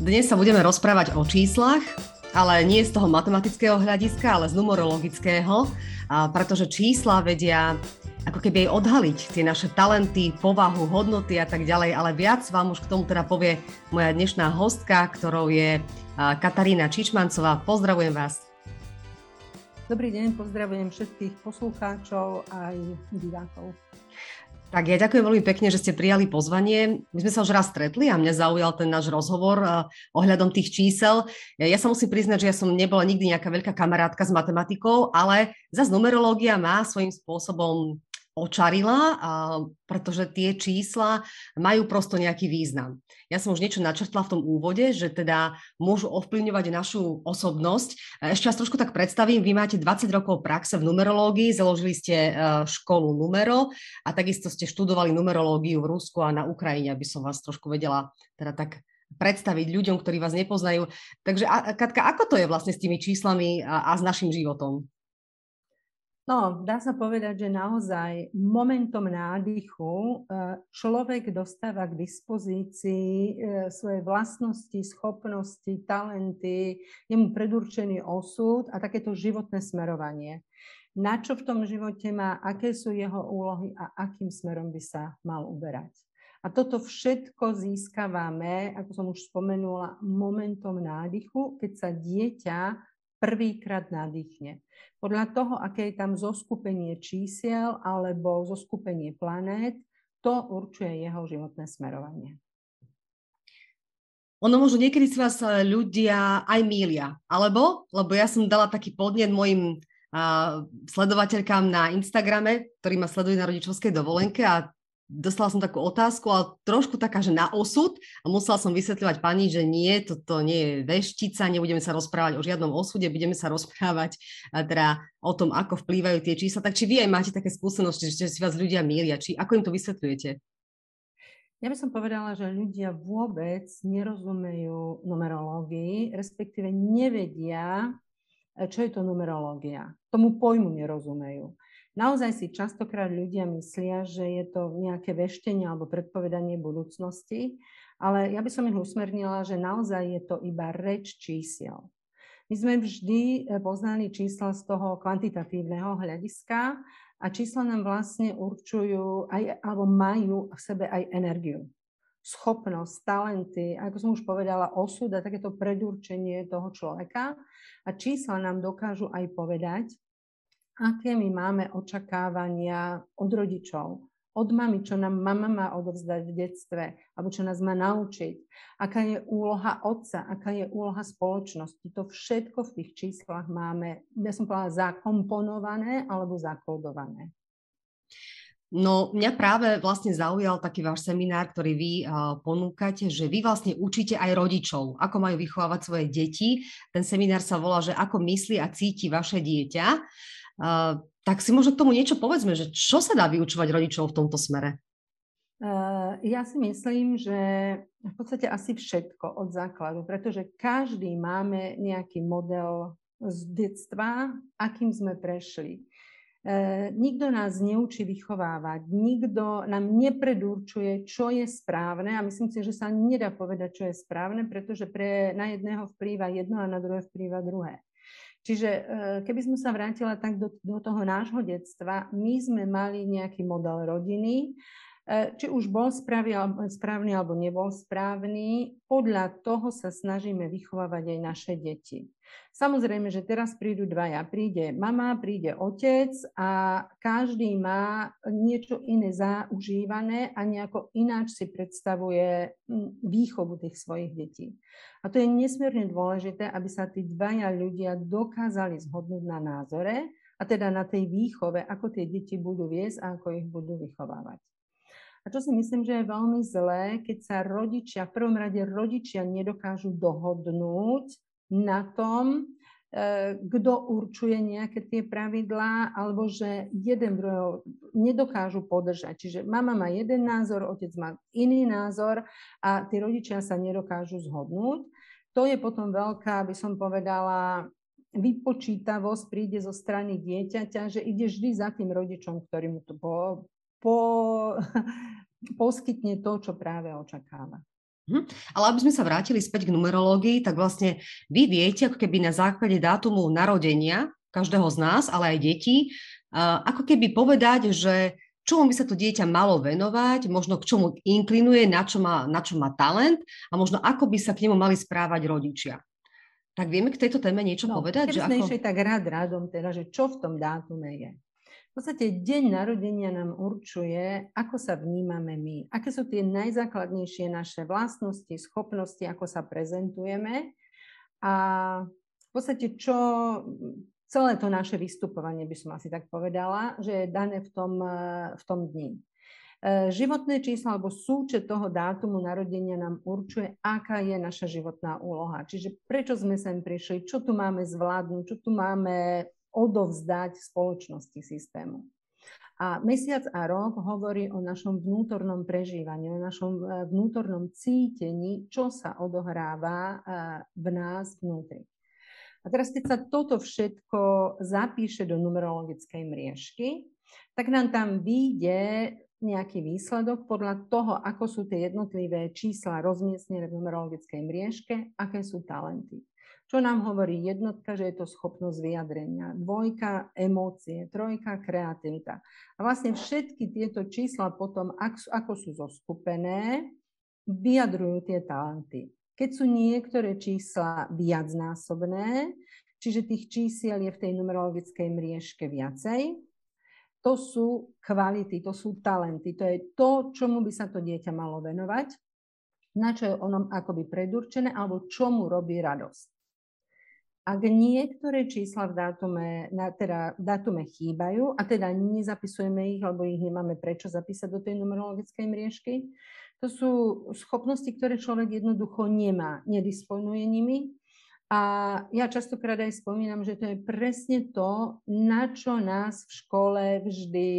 Dnes sa budeme rozprávať o číslach, ale nie z toho matematického hľadiska, ale z numerologického, pretože čísla vedia ako keby aj odhaliť tie naše talenty, povahu, hodnoty a tak ďalej, ale viac vám už k tomu teda povie moja dnešná hostka, ktorou je Katarína Čičmancová. Pozdravujem vás. Dobrý deň, pozdravujem všetkých poslucháčov aj divákov. Tak ja ďakujem veľmi pekne, že ste prijali pozvanie. My sme sa už raz stretli a mňa zaujal ten náš rozhovor uh, ohľadom tých čísel. Ja sa musím priznať, že ja som nebola nikdy nejaká veľká kamarátka s matematikou, ale zase numerológia má svojím spôsobom očarila, pretože tie čísla majú prosto nejaký význam. Ja som už niečo načrtla v tom úvode, že teda môžu ovplyvňovať našu osobnosť. Ešte vás trošku tak predstavím. Vy máte 20 rokov praxe v numerológii, založili ste e, školu numero a takisto ste študovali numerológiu v Rusku a na Ukrajine, aby som vás trošku vedela teda tak predstaviť ľuďom, ktorí vás nepoznajú. Takže Katka, ako to je vlastne s tými číslami a, a s našim životom? No, dá sa povedať, že naozaj momentom nádychu e, človek dostáva k dispozícii e, svoje vlastnosti, schopnosti, talenty, je mu predurčený osud a takéto životné smerovanie. Na čo v tom živote má, aké sú jeho úlohy a akým smerom by sa mal uberať. A toto všetko získavame, ako som už spomenula, momentom nádychu, keď sa dieťa prvýkrát nadýchne. Podľa toho, aké je tam zoskupenie čísiel alebo zoskupenie planét, to určuje jeho životné smerovanie. Ono možno niekedy si vás e, ľudia aj mília, alebo, lebo ja som dala taký podnet mojim uh, sledovateľkám na Instagrame, ktorí ma sledujú na rodičovskej dovolenke a dostala som takú otázku, ale trošku taká, že na osud a musela som vysvetľovať pani, že nie, toto nie je veštica, nebudeme sa rozprávať o žiadnom osude, budeme sa rozprávať teda o tom, ako vplývajú tie čísla. Tak či vy aj máte také skúsenosti, že si vás ľudia mília, či ako im to vysvetľujete? Ja by som povedala, že ľudia vôbec nerozumejú numerológii, respektíve nevedia, čo je to numerológia. Tomu pojmu nerozumejú. Naozaj si častokrát ľudia myslia, že je to nejaké veštenie alebo predpovedanie budúcnosti, ale ja by som ich usmernila, že naozaj je to iba reč čísiel. My sme vždy eh, poznali čísla z toho kvantitatívneho hľadiska a čísla nám vlastne určujú aj, alebo majú v sebe aj energiu schopnosť, talenty, ako som už povedala, osud a takéto predurčenie toho človeka. A čísla nám dokážu aj povedať, aké my máme očakávania od rodičov, od mamy, čo nám mama má odovzdať v detstve, alebo čo nás má naučiť, aká je úloha otca, aká je úloha spoločnosti. To všetko v tých číslach máme, ja som povedala, zakomponované alebo zakódované. No mňa práve vlastne zaujal taký váš seminár, ktorý vy uh, ponúkate, že vy vlastne učíte aj rodičov, ako majú vychovávať svoje deti. Ten seminár sa volá, že ako myslí a cíti vaše dieťa tak si možno k tomu niečo povedzme, že čo sa dá vyučovať rodičov v tomto smere? Ja si myslím, že v podstate asi všetko od základu, pretože každý máme nejaký model z detstva, akým sme prešli. E, nikto nás neučí vychovávať, nikto nám nepredurčuje, čo je správne a myslím si, že sa nedá povedať, čo je správne, pretože pre, na jedného vplýva jedno a na druhé vplýva druhé. Čiže e, keby som sa vrátila tak do, do toho nášho detstva, my sme mali nejaký model rodiny, či už bol správny alebo nebol správny, podľa toho sa snažíme vychovávať aj naše deti. Samozrejme, že teraz prídu dvaja. Príde mama, príde otec a každý má niečo iné zaužívané a nejako ináč si predstavuje výchovu tých svojich detí. A to je nesmierne dôležité, aby sa tí dvaja ľudia dokázali zhodnúť na názore a teda na tej výchove, ako tie deti budú viesť a ako ich budú vychovávať. A čo si myslím, že je veľmi zlé, keď sa rodičia, v prvom rade rodičia nedokážu dohodnúť na tom, e, kto určuje nejaké tie pravidlá, alebo že jeden druhého nedokážu podržať. Čiže mama má jeden názor, otec má iný názor a tí rodičia sa nedokážu zhodnúť. To je potom veľká, by som povedala, vypočítavosť príde zo strany dieťaťa, že ide vždy za tým rodičom, ktorý mu to po, po, poskytne to, čo práve očakáva. Hm. Ale aby sme sa vrátili späť k numerológii, tak vlastne vy viete, ako keby na základe dátumu narodenia každého z nás, ale aj detí, ako keby povedať, že čomu by sa to dieťa malo venovať, možno k čomu inklinuje, na čo má, na čo má talent a možno ako by sa k nemu mali správať rodičia. Tak vieme k tejto téme niečo no, povedať? Že ako... tak rád rádom teda, že čo v tom dátume je. V podstate deň narodenia nám určuje, ako sa vnímame my, aké sú tie najzákladnejšie naše vlastnosti, schopnosti, ako sa prezentujeme a v podstate čo celé to naše vystupovanie, by som asi tak povedala, že je dané v tom, v tom dni. E, životné číslo alebo súčet toho dátumu narodenia nám určuje, aká je naša životná úloha. Čiže prečo sme sem prišli, čo tu máme zvládnuť, čo tu máme odovzdať spoločnosti systému. A mesiac a rok hovorí o našom vnútornom prežívaní, o našom e, vnútornom cítení, čo sa odohráva e, v nás vnútri. A teraz, keď sa toto všetko zapíše do numerologickej mriežky, tak nám tam vyjde nejaký výsledok podľa toho, ako sú tie jednotlivé čísla rozmiestnené v numerologickej mriežke, aké sú talenty. Čo nám hovorí jednotka, že je to schopnosť vyjadrenia, dvojka emócie, trojka kreativita. A vlastne všetky tieto čísla potom, ako sú zoskupené, vyjadrujú tie talenty. Keď sú niektoré čísla viacnásobné, čiže tých čísiel je v tej numerologickej mriežke viacej, to sú kvality, to sú talenty, to je to, čomu by sa to dieťa malo venovať, na čo je ono akoby predurčené, alebo čomu robí radosť. Ak niektoré čísla v dátume, na, teda v dátume chýbajú a teda nezapisujeme ich, alebo ich nemáme prečo zapísať do tej numerologickej mriežky, to sú schopnosti, ktoré človek jednoducho nemá, nedisponuje nimi. A ja častokrát aj spomínam, že to je presne to, na čo nás v škole vždy,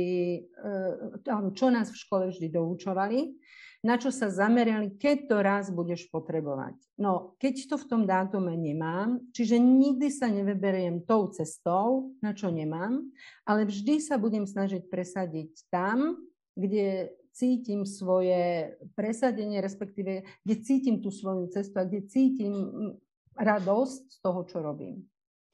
eh, čo nás v škole vždy doučovali, na čo sa zamerali, keď to raz budeš potrebovať. No, keď to v tom dátume nemám, čiže nikdy sa nevyberiem tou cestou, na čo nemám, ale vždy sa budem snažiť presadiť tam, kde cítim svoje presadenie, respektíve kde cítim tú svoju cestu a kde cítim radosť z toho, čo robím.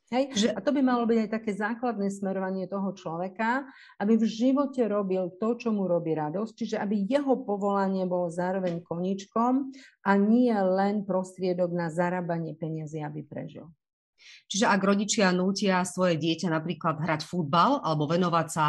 Hej? Že... A to by malo byť aj také základné smerovanie toho človeka, aby v živote robil to, čo mu robí radosť, čiže aby jeho povolanie bolo zároveň koničkom a nie len prostriedok na zarábanie peniazy, aby prežil. Čiže ak rodičia nútia svoje dieťa napríklad hrať futbal alebo venovať sa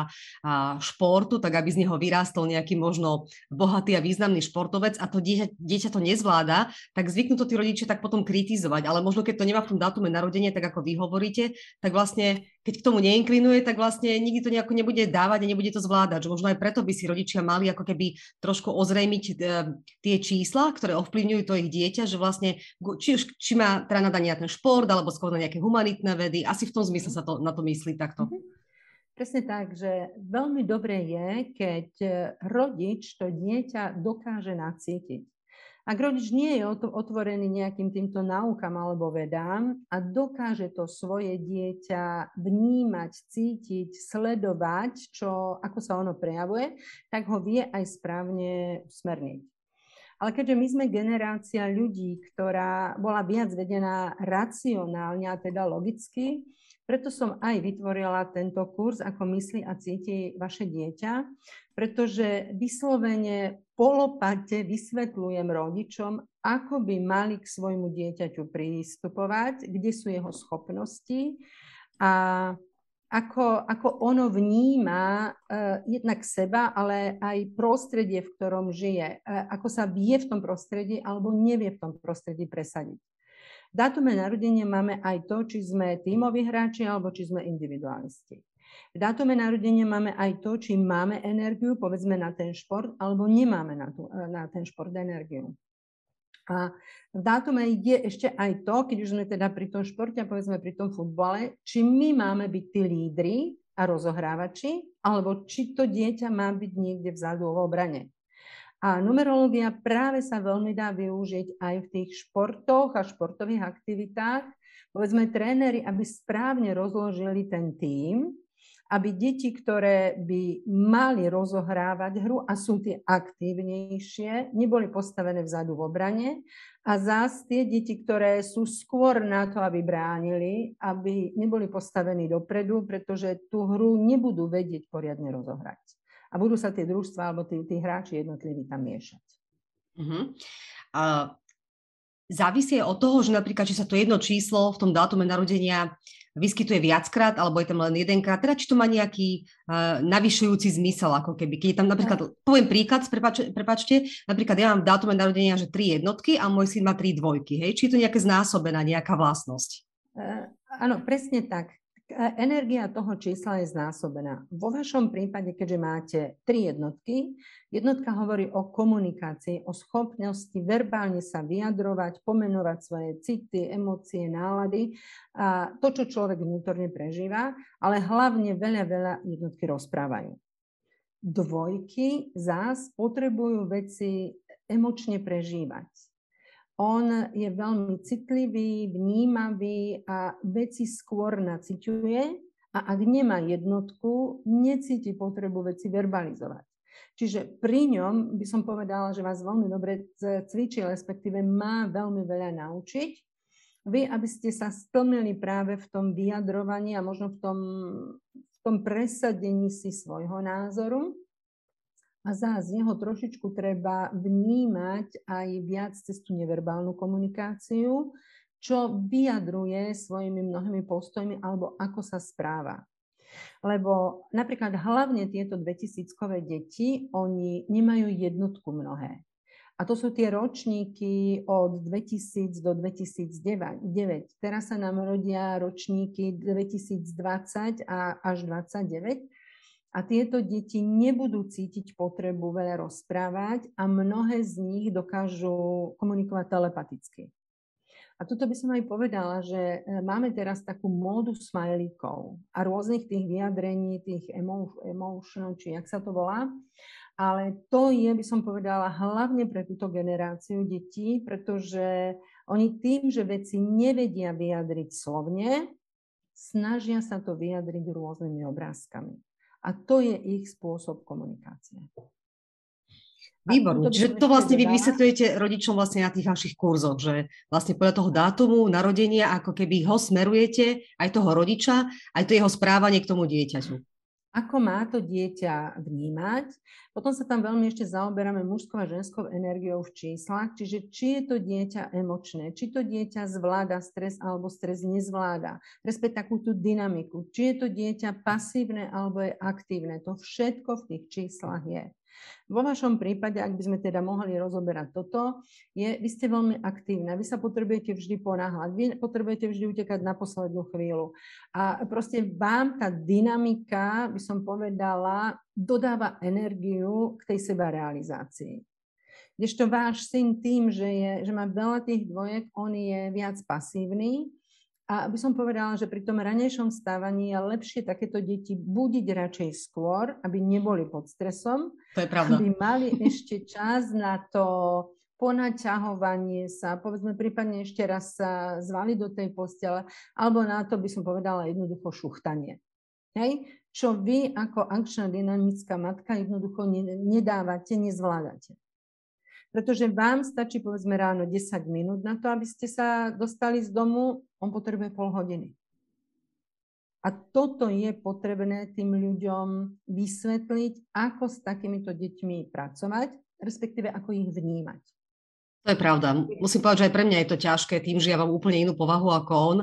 športu, tak aby z neho vyrástol nejaký možno bohatý a významný športovec a to dieťa, dieťa to nezvláda, tak zvyknú to tí rodičia tak potom kritizovať. Ale možno keď to nemá v tom dátume narodenia, tak ako vy hovoríte, tak vlastne keď k tomu neinklinuje, tak vlastne nikdy to nejako nebude dávať a nebude to zvládať. Že možno aj preto by si rodičia mali ako keby trošku ozrejmiť e, tie čísla, ktoré ovplyvňujú to ich dieťa, že vlastne či už či má teda nadania ten šport alebo skôr na nejaké humanitné vedy, asi v tom zmysle sa to, na to myslí takto. Mm-hmm. Presne tak, že veľmi dobré je, keď e, rodič to dieťa dokáže nacítiť. Ak rodič nie je otvorený nejakým týmto náukam alebo vedám a dokáže to svoje dieťa vnímať, cítiť, sledovať, čo, ako sa ono prejavuje, tak ho vie aj správne usmerniť. Ale keďže my sme generácia ľudí, ktorá bola viac vedená racionálne a teda logicky, preto som aj vytvorila tento kurz, ako myslí a cíti vaše dieťa, pretože vyslovene polopate vysvetľujem rodičom, ako by mali k svojmu dieťaťu pristupovať, kde sú jeho schopnosti a ako, ako ono vníma uh, jednak seba, ale aj prostredie, v ktorom žije. Uh, ako sa vie v tom prostredí alebo nevie v tom prostredí presadiť. Dátume narodenia máme aj to, či sme tímoví hráči alebo či sme individualisti. V dátume narodenia máme aj to, či máme energiu, povedzme na ten šport, alebo nemáme na, tú, na ten šport energiu. A v dátume je ešte aj to, keď už sme teda pri tom športe a povedzme pri tom futbale, či my máme byť tí lídry a rozohrávači, alebo či to dieťa má byť niekde vzadu v obrane. A numerológia práve sa veľmi dá využiť aj v tých športoch a športových aktivitách. Povedzme tréneri, aby správne rozložili ten tím aby deti, ktoré by mali rozohrávať hru a sú tie aktívnejšie, neboli postavené vzadu v obrane a zás tie deti, ktoré sú skôr na to, aby bránili, aby neboli postavení dopredu, pretože tú hru nebudú vedieť poriadne rozohrať. A budú sa tie družstva alebo tí, tí hráči jednotliví tam miešať. Uh-huh. Uh, závisí od toho, že napríklad, či sa to jedno číslo v tom dátume narodenia vyskytuje viackrát, alebo je tam len jedenkrát, teda či to má nejaký uh, navyšujúci zmysel, ako keby. Keď je tam napríklad, poviem príklad, prepač, prepačte, napríklad ja mám v dátume narodenia, že tri jednotky a môj syn má tri dvojky, hej? Či je to nejaké znásobená nejaká vlastnosť? Uh, áno, presne tak. Energia toho čísla je znásobená. Vo vašom prípade, keďže máte tri jednotky, jednotka hovorí o komunikácii, o schopnosti verbálne sa vyjadrovať, pomenovať svoje city, emócie, nálady a to, čo človek vnútorne prežíva, ale hlavne veľa, veľa jednotky rozprávajú. Dvojky zás potrebujú veci emočne prežívať on je veľmi citlivý, vnímavý a veci skôr naciťuje a ak nemá jednotku, necíti potrebu veci verbalizovať. Čiže pri ňom by som povedala, že vás veľmi dobre cvičí, respektíve má veľmi veľa naučiť. Vy, aby ste sa stlmili práve v tom vyjadrovaní a možno v tom, v tom presadení si svojho názoru, a zás jeho trošičku treba vnímať aj viac cez tú neverbálnu komunikáciu, čo vyjadruje svojimi mnohými postojmi alebo ako sa správa. Lebo napríklad hlavne tieto 2000-kové deti, oni nemajú jednotku mnohé. A to sú tie ročníky od 2000 do 2009. Teraz sa nám rodia ročníky 2020 a až 29 a tieto deti nebudú cítiť potrebu veľa rozprávať a mnohé z nich dokážu komunikovať telepaticky. A tuto by som aj povedala, že e, máme teraz takú módu smajlíkov a rôznych tých vyjadrení, tých emotion, či jak sa to volá. Ale to je, by som povedala, hlavne pre túto generáciu detí, pretože oni tým, že veci nevedia vyjadriť slovne, snažia sa to vyjadriť rôznymi obrázkami. A to je ich spôsob komunikácie. Výborne. Čiže to vlastne vy vysvetľujete rodičom vlastne na tých vašich kurzoch, že vlastne podľa toho dátumu narodenia ako keby ho smerujete, aj toho rodiča, aj to jeho správanie k tomu dieťaťu ako má to dieťa vnímať. Potom sa tam veľmi ešte zaoberáme mužskou a ženskou energiou v číslach, čiže či je to dieťa emočné, či to dieťa zvláda stres alebo stres nezvláda, respekt takú tú dynamiku, či je to dieťa pasívne alebo je aktívne. To všetko v tých číslach je. Vo vašom prípade, ak by sme teda mohli rozoberať toto, je, vy ste veľmi aktívne, vy sa potrebujete vždy ponáhľať, vy potrebujete vždy utekať na poslednú chvíľu. A proste vám tá dynamika, by som povedala, dodáva energiu k tej seba realizácii. Kdežto váš syn tým, že, je, že má veľa tých dvojek, on je viac pasívny, a by som povedala, že pri tom ranejšom stávaní je lepšie takéto deti budiť radšej skôr, aby neboli pod stresom. To je pravda. Aby mali ešte čas na to ponaťahovanie sa, povedzme prípadne ešte raz sa zvali do tej postele, alebo na to by som povedala jednoducho šuchtanie. Hej? Čo vy ako akčná dynamická matka jednoducho nedávate, nezvládate pretože vám stačí povedzme ráno 10 minút na to, aby ste sa dostali z domu, on potrebuje pol hodiny. A toto je potrebné tým ľuďom vysvetliť, ako s takýmito deťmi pracovať, respektíve ako ich vnímať. To je pravda. Musím povedať, že aj pre mňa je to ťažké tým, že ja mám úplne inú povahu ako on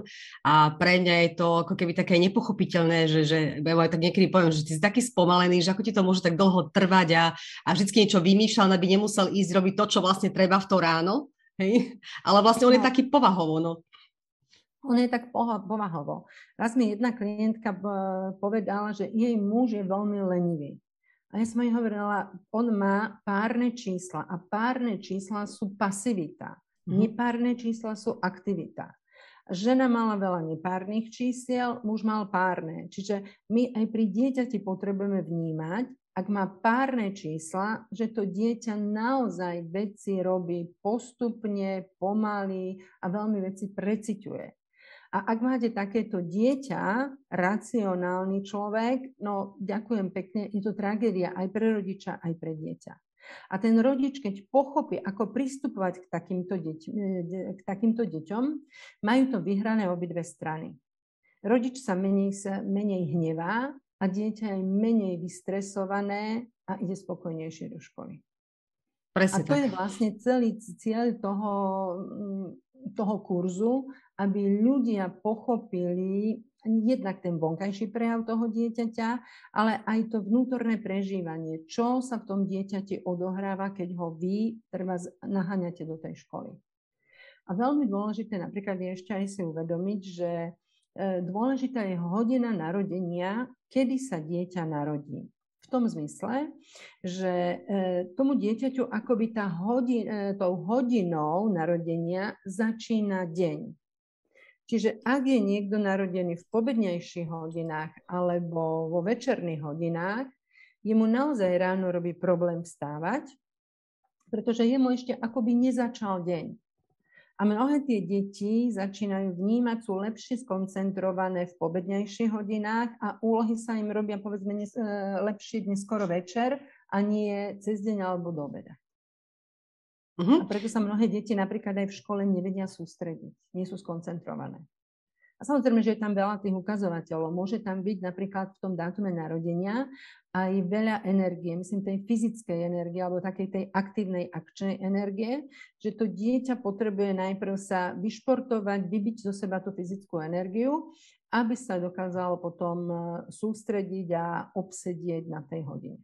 a pre mňa je to ako keby také nepochopiteľné, že, že ja aj tak niekedy poviem, že ty si taký spomalený, že ako ti to môže tak dlho trvať a, a vždy niečo vymýšľal, aby nemusel ísť robiť to, čo vlastne treba v to ráno. Hej? Ale vlastne on je taký povahovo. No. On je tak povahovo. Raz mi jedna klientka povedala, že jej muž je veľmi lenivý. A ja som jej hovorila, on má párne čísla a párne čísla sú pasivita. Mm. Nepárne čísla sú aktivita. Žena mala veľa nepárnych čísiel, muž mal párne. Čiže my aj pri dieťati potrebujeme vnímať, ak má párne čísla, že to dieťa naozaj veci robí postupne, pomaly a veľmi veci preciťuje. A ak máte takéto dieťa, racionálny človek, no ďakujem pekne, je to tragédia aj pre rodiča, aj pre dieťa. A ten rodič, keď pochopí, ako pristupovať k takýmto, deť, k takýmto deťom, majú to vyhrané obidve strany. Rodič sa menej, sa menej hnevá a dieťa je menej vystresované a ide spokojnejšie do školy. Presne a to tak. je vlastne celý cieľ toho, toho kurzu, aby ľudia pochopili jednak ten vonkajší prejav toho dieťaťa, ale aj to vnútorné prežívanie, čo sa v tom dieťati odohráva, keď ho vy treba naháňate do tej školy. A veľmi dôležité napríklad je ešte aj si uvedomiť, že e, dôležitá je hodina narodenia, kedy sa dieťa narodí. V tom zmysle, že e, tomu dieťaťu akoby tá hodin, e, tou hodinou narodenia začína deň. Čiže ak je niekto narodený v pobednejších hodinách alebo vo večerných hodinách, jemu naozaj ráno robí problém vstávať, pretože jemu ešte akoby nezačal deň. A mnohé tie deti začínajú vnímať, sú lepšie skoncentrované v pobednejších hodinách a úlohy sa im robia povedzme nes- e, lepšie dnes skoro večer a nie cez deň alebo do obeda. Uh-huh. A preto sa mnohé deti napríklad aj v škole nevedia sústrediť, nie sú skoncentrované. Samozrejme, že je tam veľa tých ukazovateľov. Môže tam byť napríklad v tom dátume narodenia aj veľa energie, myslím tej fyzickej energie alebo takej tej aktívnej akčnej energie, že to dieťa potrebuje najprv sa vyšportovať, vybiť zo seba tú fyzickú energiu, aby sa dokázalo potom eh, sústrediť a obsedieť na tej hodine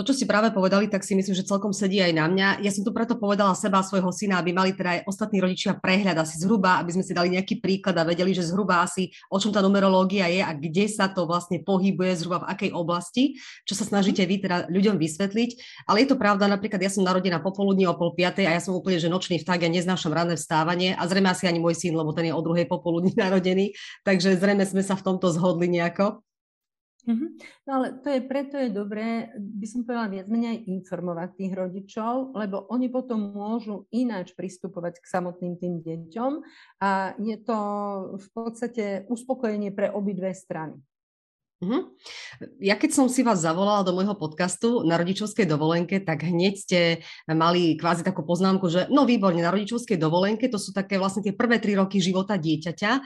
to, čo ste práve povedali, tak si myslím, že celkom sedí aj na mňa. Ja som tu preto povedala seba a svojho syna, aby mali teda aj ostatní rodičia prehľad asi zhruba, aby sme si dali nejaký príklad a vedeli, že zhruba asi o čom tá numerológia je a kde sa to vlastne pohybuje, zhruba v akej oblasti, čo sa snažíte vy teda ľuďom vysvetliť. Ale je to pravda, napríklad ja som narodená popoludní o pol piatej a ja som úplne že nočný vták, ja neznášam ranné vstávanie a zrejme asi ani môj syn, lebo ten je o druhej popoludní narodený, takže zrejme sme sa v tomto zhodli nejako. Mm-hmm. No ale to je, preto je dobré, by som povedala viac menej informovať tých rodičov, lebo oni potom môžu ináč pristupovať k samotným tým deťom a je to v podstate uspokojenie pre obidve strany. Uh-huh. Ja keď som si vás zavolala do môjho podcastu na rodičovskej dovolenke, tak hneď ste mali kvázi takú poznámku, že no výborne, na rodičovskej dovolenke, to sú také vlastne tie prvé tri roky života dieťaťa. E,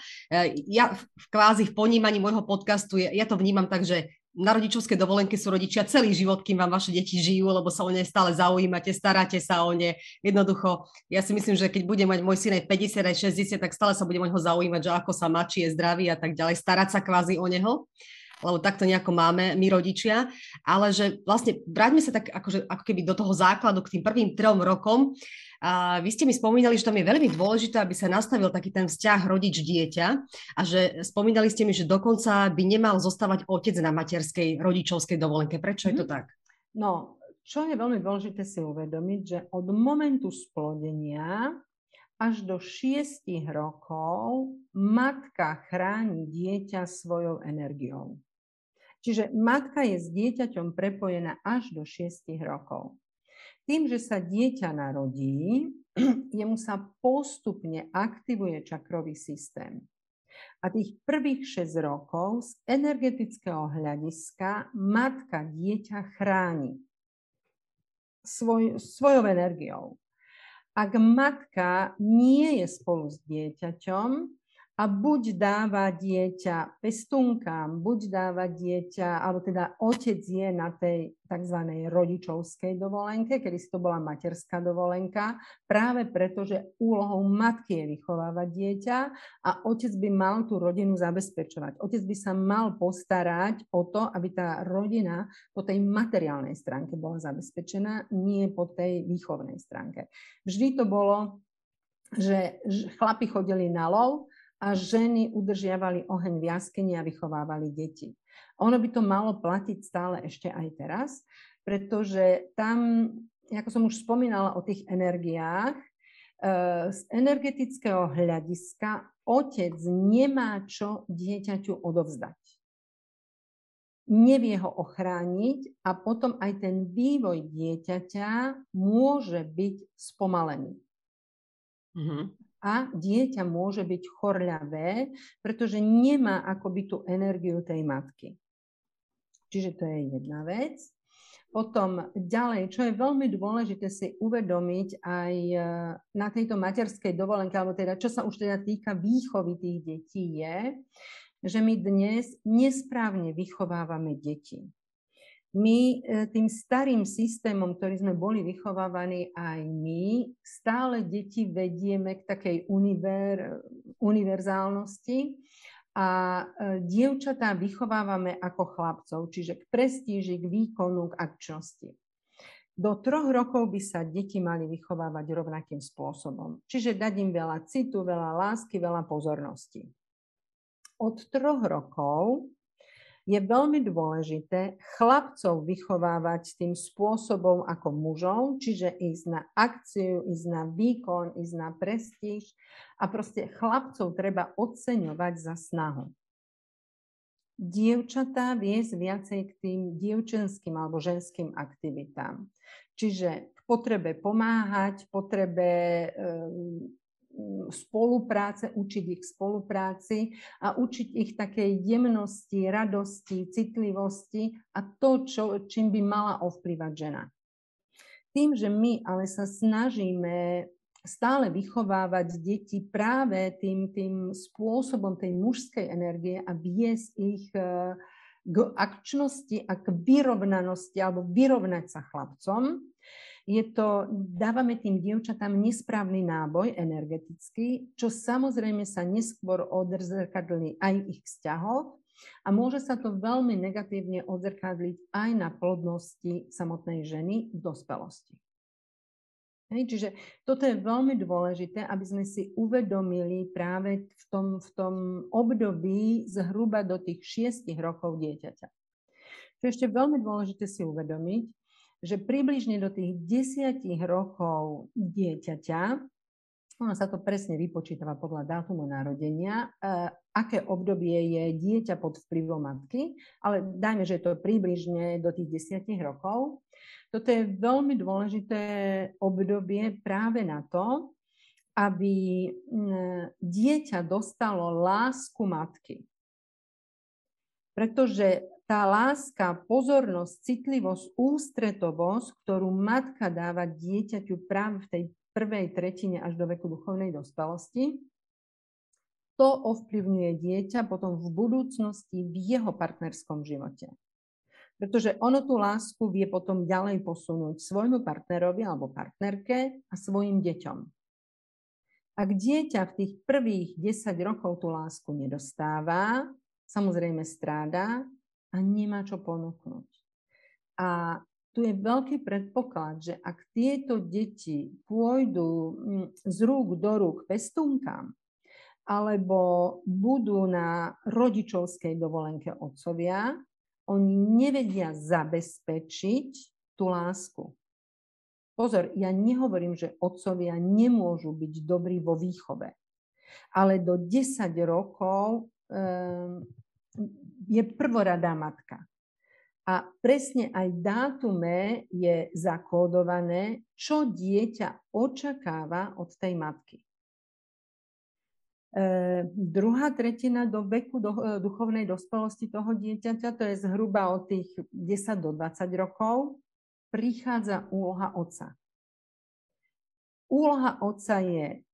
ja v kvázi v ponímaní môjho podcastu, ja, ja to vnímam tak, že na rodičovskej dovolenke sú rodičia celý život, kým vám vaše deti žijú, lebo sa o ne stále zaujímate, staráte sa o ne. Jednoducho, ja si myslím, že keď bude mať môj syn aj 50, aj 60, tak stále sa budem o neho zaujímať, že ako sa má, či je zdravý a tak ďalej, starať sa kvázi o neho lebo takto nejako máme my rodičia, ale že vlastne vráťme sa tak akože, ako keby do toho základu k tým prvým trom rokom. A vy ste mi spomínali, že tam je veľmi dôležité, aby sa nastavil taký ten vzťah rodič-dieťa a že spomínali ste mi, že dokonca by nemal zostávať otec na materskej rodičovskej dovolenke. Prečo mm-hmm. je to mhm. tak? No, čo je veľmi dôležité si uvedomiť, že od momentu splodenia až do 6 rokov matka chráni dieťa svojou energiou. Čiže matka je s dieťaťom prepojená až do 6 rokov. Tým, že sa dieťa narodí, jemu sa postupne aktivuje čakrový systém. A tých prvých 6 rokov z energetického hľadiska matka dieťa chráni svoj, svojou energiou. Ak matka nie je spolu s dieťaťom, a buď dáva dieťa pestunkám, buď dáva dieťa, alebo teda otec je na tej tzv. rodičovskej dovolenke, kedy si to bola materská dovolenka, práve preto, že úlohou matky je vychovávať dieťa a otec by mal tú rodinu zabezpečovať. Otec by sa mal postarať o to, aby tá rodina po tej materiálnej stránke bola zabezpečená, nie po tej výchovnej stránke. Vždy to bolo, že chlapi chodili na lov, a ženy udržiavali oheň v jaskyni a vychovávali deti. Ono by to malo platiť stále ešte aj teraz, pretože tam, ako som už spomínala o tých energiách, eh, z energetického hľadiska otec nemá čo dieťaťu odovzdať. Nevie ho ochrániť a potom aj ten vývoj dieťaťa môže byť spomalený. Uh-huh. A dieťa môže byť chorľavé, pretože nemá akoby tú energiu tej matky. Čiže to je jedna vec. Potom ďalej, čo je veľmi dôležité si uvedomiť aj e, na tejto materskej dovolenke, alebo teda čo sa už teda týka výchovy tých detí, je, že my dnes nesprávne vychovávame deti. My e, tým starým systémom, ktorý sme boli vychovávaní aj my, stále deti vedieme k takej univer, univerzálnosti a e, dievčatá vychovávame ako chlapcov, čiže k prestíži, k výkonu, k akčnosti. Do troch rokov by sa deti mali vychovávať rovnakým spôsobom. Čiže dať im veľa citu, veľa lásky, veľa pozornosti. Od troch rokov je veľmi dôležité chlapcov vychovávať tým spôsobom ako mužov, čiže ísť na akciu, ísť na výkon, ísť na prestíž a proste chlapcov treba oceňovať za snahu. Dievčatá viesť viacej k tým dievčenským alebo ženským aktivitám. Čiže k potrebe pomáhať, potrebe spolupráce, učiť ich spolupráci a učiť ich takej jemnosti, radosti, citlivosti a to, čo, čím by mala ovplyvať žena. Tým, že my ale sa snažíme stále vychovávať deti práve tým, tým spôsobom tej mužskej energie a viesť ich e, k akčnosti a k vyrovnanosti alebo vyrovnať sa chlapcom, je to, dávame tým dievčatám nesprávny náboj energetický, čo samozrejme sa neskôr odzrkadlí aj ich vzťahov a môže sa to veľmi negatívne odzrkadliť aj na plodnosti samotnej ženy v dospelosti. Hej, čiže toto je veľmi dôležité, aby sme si uvedomili práve v tom, v tom období zhruba do tých šiestich rokov dieťaťa. Čo je ešte veľmi dôležité si uvedomiť, že približne do tých desiatich rokov dieťaťa, ono sa to presne vypočítava podľa dátumu narodenia, uh, aké obdobie je dieťa pod vplyvom matky, ale dajme, že to približne do tých desiatich rokov. Toto je veľmi dôležité obdobie práve na to, aby dieťa dostalo lásku matky. Pretože tá láska, pozornosť, citlivosť, ústretovosť, ktorú matka dáva dieťaťu práve v tej prvej tretine až do veku duchovnej dospelosti, to ovplyvňuje dieťa potom v budúcnosti v jeho partnerskom živote. Pretože ono tú lásku vie potom ďalej posunúť svojmu partnerovi alebo partnerke a svojim deťom. Ak dieťa v tých prvých 10 rokov tú lásku nedostáva, samozrejme stráda a nemá čo ponúknuť. A tu je veľký predpoklad, že ak tieto deti pôjdu mm, z rúk do rúk pestúnkam, alebo budú na rodičovskej dovolenke otcovia, oni nevedia zabezpečiť tú lásku. Pozor, ja nehovorím, že otcovia nemôžu byť dobrí vo výchove, ale do 10 rokov um, je prvoradá matka. A presne aj dátume je zakódované, čo dieťa očakáva od tej matky. E, druhá tretina do veku do, e, duchovnej dospelosti toho dieťaťa, to je zhruba od tých 10 do 20 rokov, prichádza úloha otca. Úloha otca je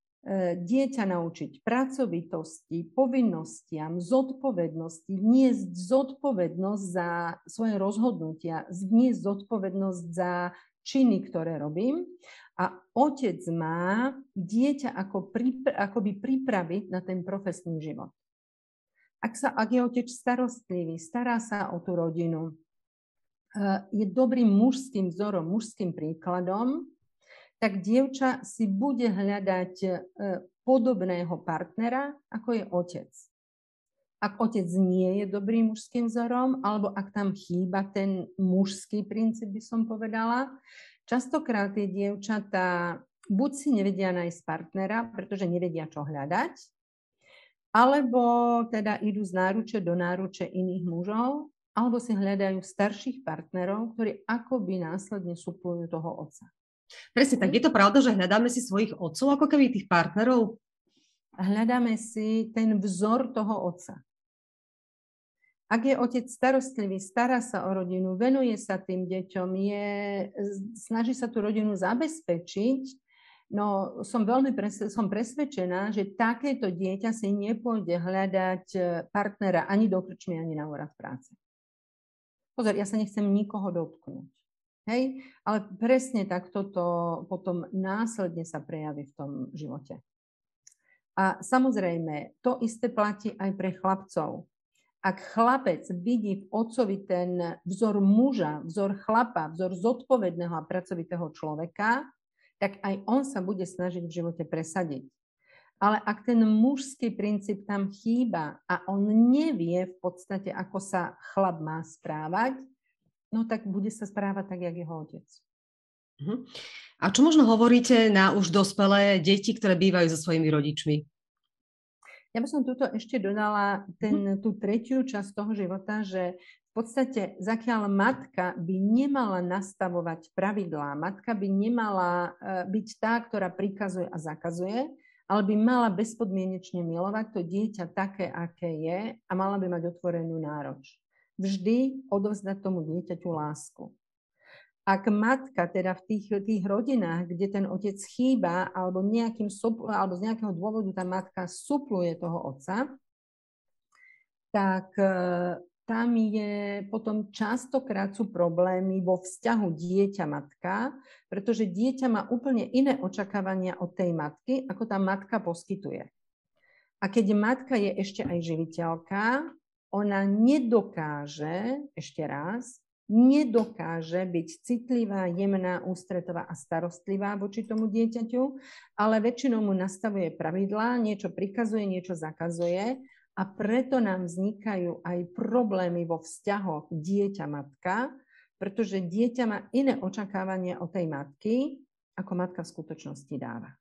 dieťa naučiť pracovitosti, povinnostiam, zodpovednosti, niesť zodpovednosť za svoje rozhodnutia, niesť zodpovednosť za činy, ktoré robím. A otec má dieťa ako pripra- akoby pripraviť na ten profesný život. Ak, sa, ak je otec starostlivý, stará sa o tú rodinu, e, je dobrým mužským vzorom, mužským príkladom, tak dievča si bude hľadať e, podobného partnera, ako je otec. Ak otec nie je dobrým mužským vzorom, alebo ak tam chýba ten mužský princíp, by som povedala, častokrát tie dievčatá buď si nevedia nájsť partnera, pretože nevedia, čo hľadať, alebo teda idú z náruče do náruče iných mužov, alebo si hľadajú starších partnerov, ktorí akoby následne suplujú toho otca. Presne tak. Je to pravda, že hľadáme si svojich otcov, ako keby tých partnerov? Hľadáme si ten vzor toho otca. Ak je otec starostlivý, stará sa o rodinu, venuje sa tým deťom, je, snaží sa tú rodinu zabezpečiť, no som veľmi pres, som presvedčená, že takéto dieťa si nepôjde hľadať e, partnera ani do krčmy, ani na úrad práce. Pozor, ja sa nechcem nikoho dotknúť. Hej? Ale presne tak toto potom následne sa prejaví v tom živote. A samozrejme, to isté platí aj pre chlapcov ak chlapec vidí v otcovi ten vzor muža, vzor chlapa, vzor zodpovedného a pracovitého človeka, tak aj on sa bude snažiť v živote presadiť. Ale ak ten mužský princíp tam chýba a on nevie v podstate, ako sa chlap má správať, no tak bude sa správať tak, jak jeho otec. Mhm. A čo možno hovoríte na už dospelé deti, ktoré bývajú so svojimi rodičmi? Ja by som tuto ešte dodala ten, mhm. tú tretiu časť toho života, že v podstate zakiaľ matka by nemala nastavovať pravidlá, matka by nemala e, byť tá, ktorá prikazuje a zakazuje, ale by mala bezpodmienečne milovať to dieťa také, aké je a mala by mať otvorenú nároč. Vždy odovzdať tomu dieťaťu lásku ak matka teda v tých, tých rodinách, kde ten otec chýba alebo, nejakým, alebo z nejakého dôvodu tá matka supluje toho otca, tak e, tam je potom častokrát sú problémy vo vzťahu dieťa-matka, pretože dieťa má úplne iné očakávania od tej matky, ako tá matka poskytuje. A keď matka je ešte aj živiteľka, ona nedokáže, ešte raz, nedokáže byť citlivá, jemná, ústretová a starostlivá voči tomu dieťaťu, ale väčšinou mu nastavuje pravidlá, niečo prikazuje, niečo zakazuje a preto nám vznikajú aj problémy vo vzťahoch dieťa-matka, pretože dieťa má iné očakávanie od tej matky, ako matka v skutočnosti dáva.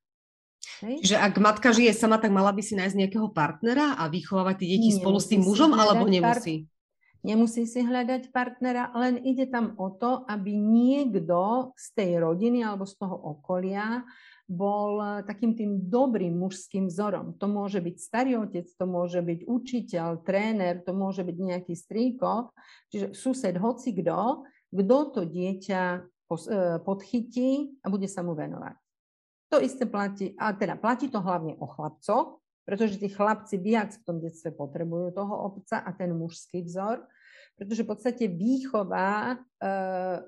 Hej. Čiže ak matka žije sama, tak mala by si nájsť nejakého partnera a vychovávať tie deti nemusí spolu s tým mužom, alebo nemusí? Part- Nemusí si hľadať partnera, len ide tam o to, aby niekto z tej rodiny alebo z toho okolia bol eh, takým tým dobrým mužským vzorom. To môže byť starý otec, to môže byť učiteľ, tréner, to môže byť nejaký strýko, čiže sused, hoci kto, kto to dieťa eh, podchytí a bude sa mu venovať. To isté platí, a teda platí to hlavne o chlapcoch, pretože tí chlapci viac v tom detstve potrebujú toho obca a ten mužský vzor, pretože v podstate výchova e,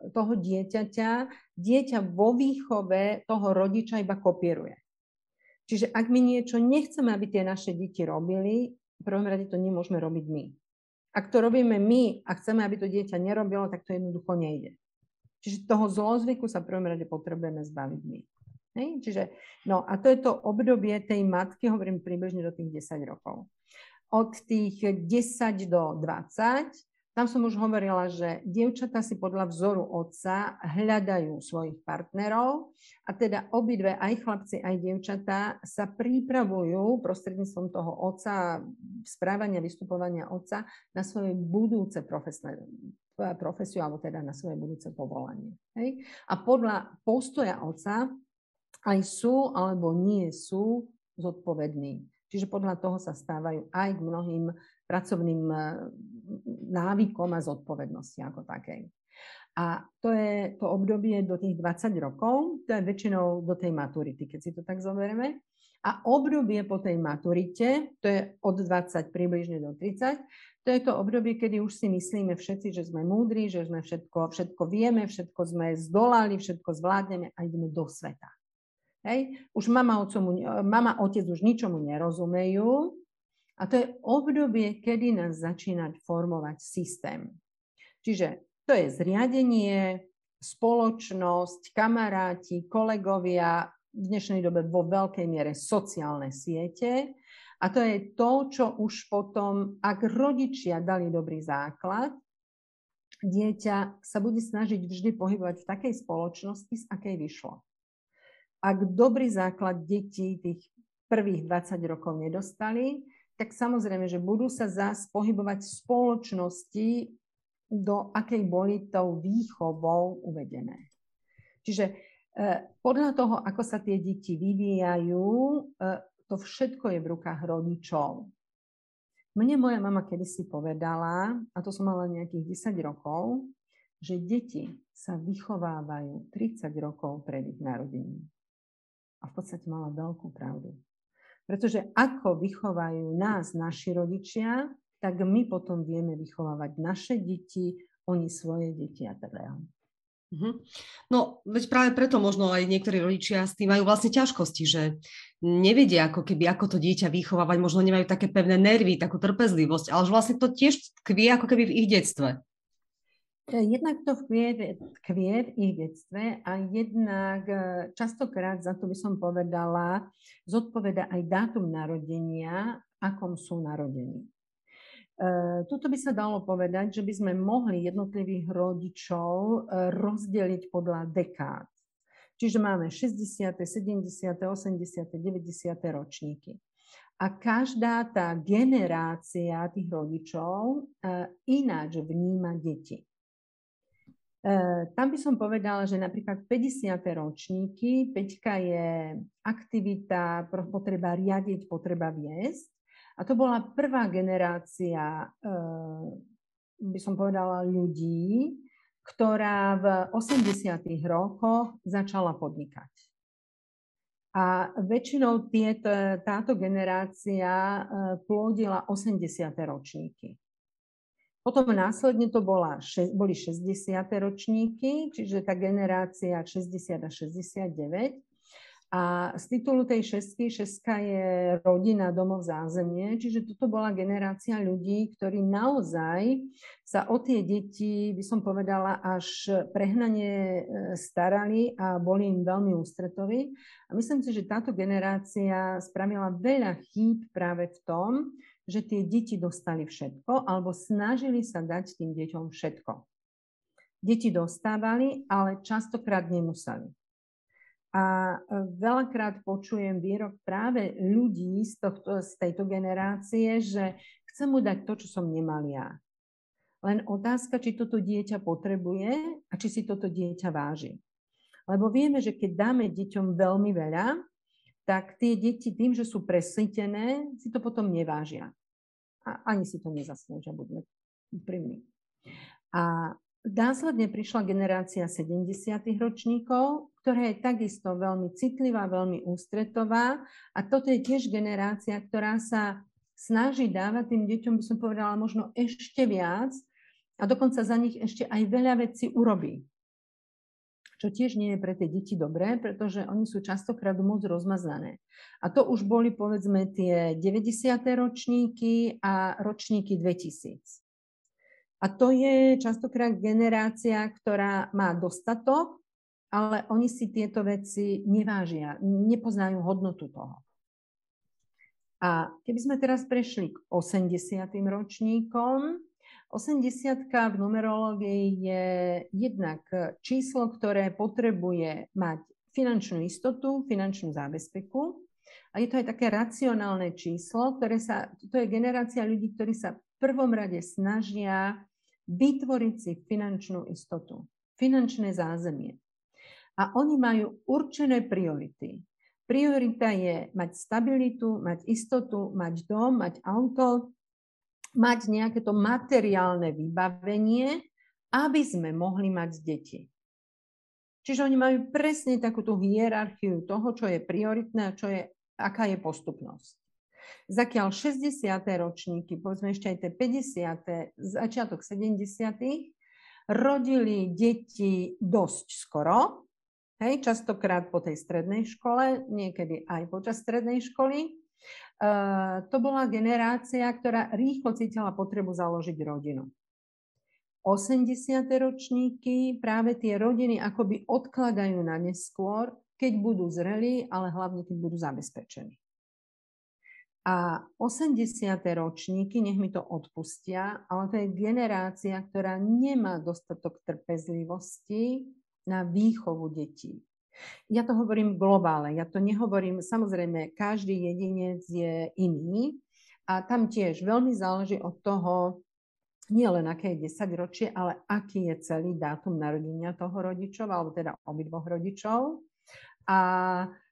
toho dieťaťa, dieťa vo výchove toho rodiča iba kopíruje. Čiže ak my niečo nechceme, aby tie naše deti robili, v prvom rade to nemôžeme robiť my. Ak to robíme my a chceme, aby to dieťa nerobilo, tak to jednoducho nejde. Čiže toho zlozvyku sa v prvom rade potrebujeme zbaviť my. Hej? Čiže, no a to je to obdobie tej matky, hovorím približne do tých 10 rokov. Od tých 10 do 20, tam som už hovorila, že dievčatá si podľa vzoru otca hľadajú svojich partnerov a teda obidve, aj chlapci, aj dievčatá sa pripravujú prostredníctvom toho otca, správania, vystupovania otca na svoje budúce profesné profesiu alebo teda na svoje budúce povolanie. Hej? A podľa postoja otca aj sú alebo nie sú zodpovední. Čiže podľa toho sa stávajú aj k mnohým pracovným eh, návykom a zodpovednosti ako takej. A to je to obdobie do tých 20 rokov, to je väčšinou do tej maturity, keď si to tak zoberieme. A obdobie po tej maturite, to je od 20 približne do 30, to je to obdobie, kedy už si myslíme všetci, že sme múdri, že sme všetko, všetko vieme, všetko sme zdolali, všetko zvládneme a ideme do sveta. Hej. Už mama, otcomu, mama, otec už ničomu nerozumejú a to je obdobie, kedy nás začína formovať systém. Čiže to je zriadenie, spoločnosť, kamaráti, kolegovia, v dnešnej dobe vo veľkej miere sociálne siete. A to je to, čo už potom, ak rodičia dali dobrý základ, dieťa sa bude snažiť vždy pohybovať v takej spoločnosti, z akej vyšlo ak dobrý základ detí tých prvých 20 rokov nedostali, tak samozrejme, že budú sa zás pohybovať v spoločnosti, do akej boli tou výchovou uvedené. Čiže podľa toho, ako sa tie deti vyvíjajú, to všetko je v rukách rodičov. Mne moja mama kedysi povedala, a to som mala nejakých 10 rokov, že deti sa vychovávajú 30 rokov pred ich narodením. A v podstate mala veľkú pravdu. Pretože ako vychovajú nás naši rodičia, tak my potom vieme vychovávať naše deti, oni svoje deti a tak ďalej. Mhm. No, veď práve preto možno aj niektorí rodičia s tým majú vlastne ťažkosti, že nevedia ako keby, ako to dieťa vychovávať, možno nemajú také pevné nervy, takú trpezlivosť, ale že vlastne to tiež tkvie ako keby v ich detstve. E, jednak to tkvie, tkvie v ich detstve a jednak e, častokrát, za to by som povedala, zodpoveda aj dátum narodenia, akom sú narodení. Eh, tuto by sa dalo povedať, že by sme mohli jednotlivých rodičov eh, rozdeliť podľa dekád. Čiže máme 60., 70., 80., 90. ročníky. A každá tá generácia tých rodičov ináč vníma deti. Tam by som povedala, že napríklad 50. ročníky, Peťka je aktivita, potreba riadiť, potreba viesť. A to bola prvá generácia, eh, by som povedala, ľudí, ktorá v 80. rokoch začala podnikať. A väčšinou tieto, táto generácia eh, plodila 80. ročníky. Potom následne to bola, boli 60. ročníky, čiže tá generácia 60 a 69. A z titulu tej šestky, šestka je rodina, domov, zázemie, čiže toto bola generácia ľudí, ktorí naozaj sa o tie deti, by som povedala, až prehnane e, starali a boli im veľmi ústretoví. A myslím si, že táto generácia spravila veľa chýb práve v tom, že tie deti dostali všetko alebo snažili sa dať tým deťom všetko. Deti dostávali, ale častokrát nemuseli. A e, veľakrát počujem výrok práve ľudí z, tohto, z tejto generácie, že chcem mu dať to, čo som nemal ja. Len otázka, či toto dieťa potrebuje a či si toto dieťa váži. Lebo vieme, že keď dáme deťom veľmi veľa, tak tie deti tým, že sú presítené, si to potom nevážia. A ani si to nezaslúžia, buďme úprimní. A Následne prišla generácia 70. ročníkov, ktorá je takisto veľmi citlivá, veľmi ústretová a toto je tiež generácia, ktorá sa snaží dávať tým deťom, by som povedala, možno ešte viac a dokonca za nich ešte aj veľa vecí urobí. Čo tiež nie je pre tie deti dobré, pretože oni sú častokrát moc rozmazané. A to už boli povedzme tie 90. ročníky a ročníky 2000. A to je častokrát generácia, ktorá má dostatok, ale oni si tieto veci nevážia, nepoznajú hodnotu toho. A keby sme teraz prešli k 80. ročníkom, 80 v numerológii je jednak číslo, ktoré potrebuje mať finančnú istotu, finančnú zábezpeku. A je to aj také racionálne číslo, ktoré sa, to je generácia ľudí, ktorí sa v prvom rade snažia vytvoriť si finančnú istotu, finančné zázemie. A oni majú určené priority. Priorita je mať stabilitu, mať istotu, mať dom, mať auto, mať nejaké to materiálne vybavenie, aby sme mohli mať deti. Čiže oni majú presne takúto hierarchiu toho, čo je prioritné a čo je, aká je postupnosť. Zakiaľ 60. ročníky, povedzme ešte aj tie 50., začiatok 70., rodili deti dosť skoro, hej, častokrát po tej strednej škole, niekedy aj počas strednej školy. Uh, to bola generácia, ktorá rýchlo cítila potrebu založiť rodinu. 80. ročníky práve tie rodiny akoby odkladajú na neskôr, keď budú zrelí, ale hlavne keď budú zabezpečení. A 80. ročníky, nech mi to odpustia, ale to je generácia, ktorá nemá dostatok trpezlivosti na výchovu detí. Ja to hovorím globálne, ja to nehovorím, samozrejme, každý jedinec je iný a tam tiež veľmi záleží od toho, nie len aké je 10 ročie, ale aký je celý dátum narodenia toho rodičov, alebo teda obidvoch rodičov. A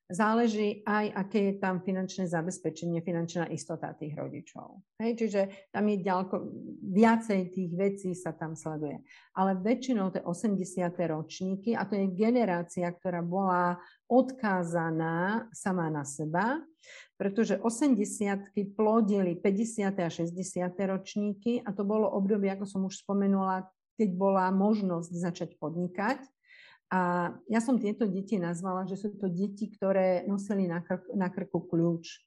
záleží aj, aké je tam finančné zabezpečenie, finančná istota tých rodičov. Hej, čiže tam je ďalko, viacej tých vecí sa tam sleduje. Ale väčšinou tie 80. ročníky, a to je generácia, ktorá bola odkázaná sama na seba, pretože 80 plodili 50. a 60. ročníky a to bolo obdobie, ako som už spomenula, keď bola možnosť začať podnikať a ja som tieto deti nazvala, že sú to deti, ktoré nosili na, krk, na krku kľúč.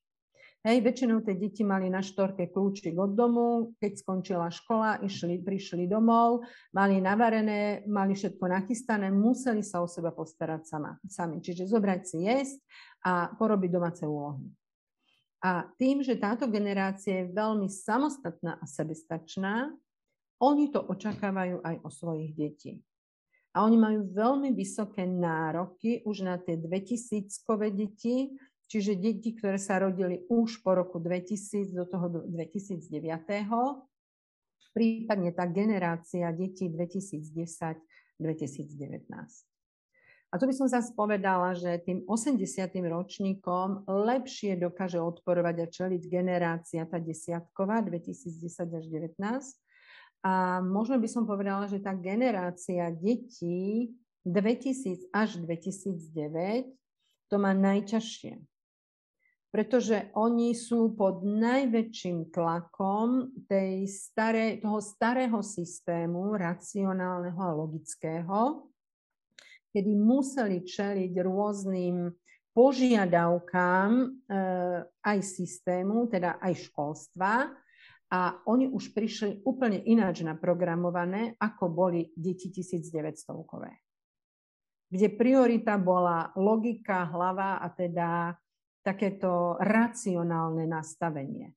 Hej, väčšinou tie deti mali na štorke kľúčik od domu, keď skončila škola, išli, prišli domov, mali navarené, mali všetko nachystané, museli sa o seba postarať sama, sami. Čiže zobrať si jesť a porobiť domáce úlohy. A tým, že táto generácia je veľmi samostatná a sebestačná, oni to očakávajú aj o svojich detí. A oni majú veľmi vysoké nároky už na tie 2000-kové deti, čiže deti, ktoré sa rodili už po roku 2000 do toho 2009. Prípadne tá generácia detí 2010-2019. A tu by som zase povedala, že tým 80. ročníkom lepšie dokáže odporovať a čeliť generácia tá desiatková 2010 až 2019, a možno by som povedala, že tá generácia detí 2000 až 2009 to má najťažšie. Pretože oni sú pod najväčším tlakom tej staré, toho starého systému, racionálneho a logického, kedy museli čeliť rôznym požiadavkám e, aj systému, teda aj školstva, a oni už prišli úplne ináč naprogramované, ako boli deti 1900-kové. Kde priorita bola logika, hlava a teda takéto racionálne nastavenie.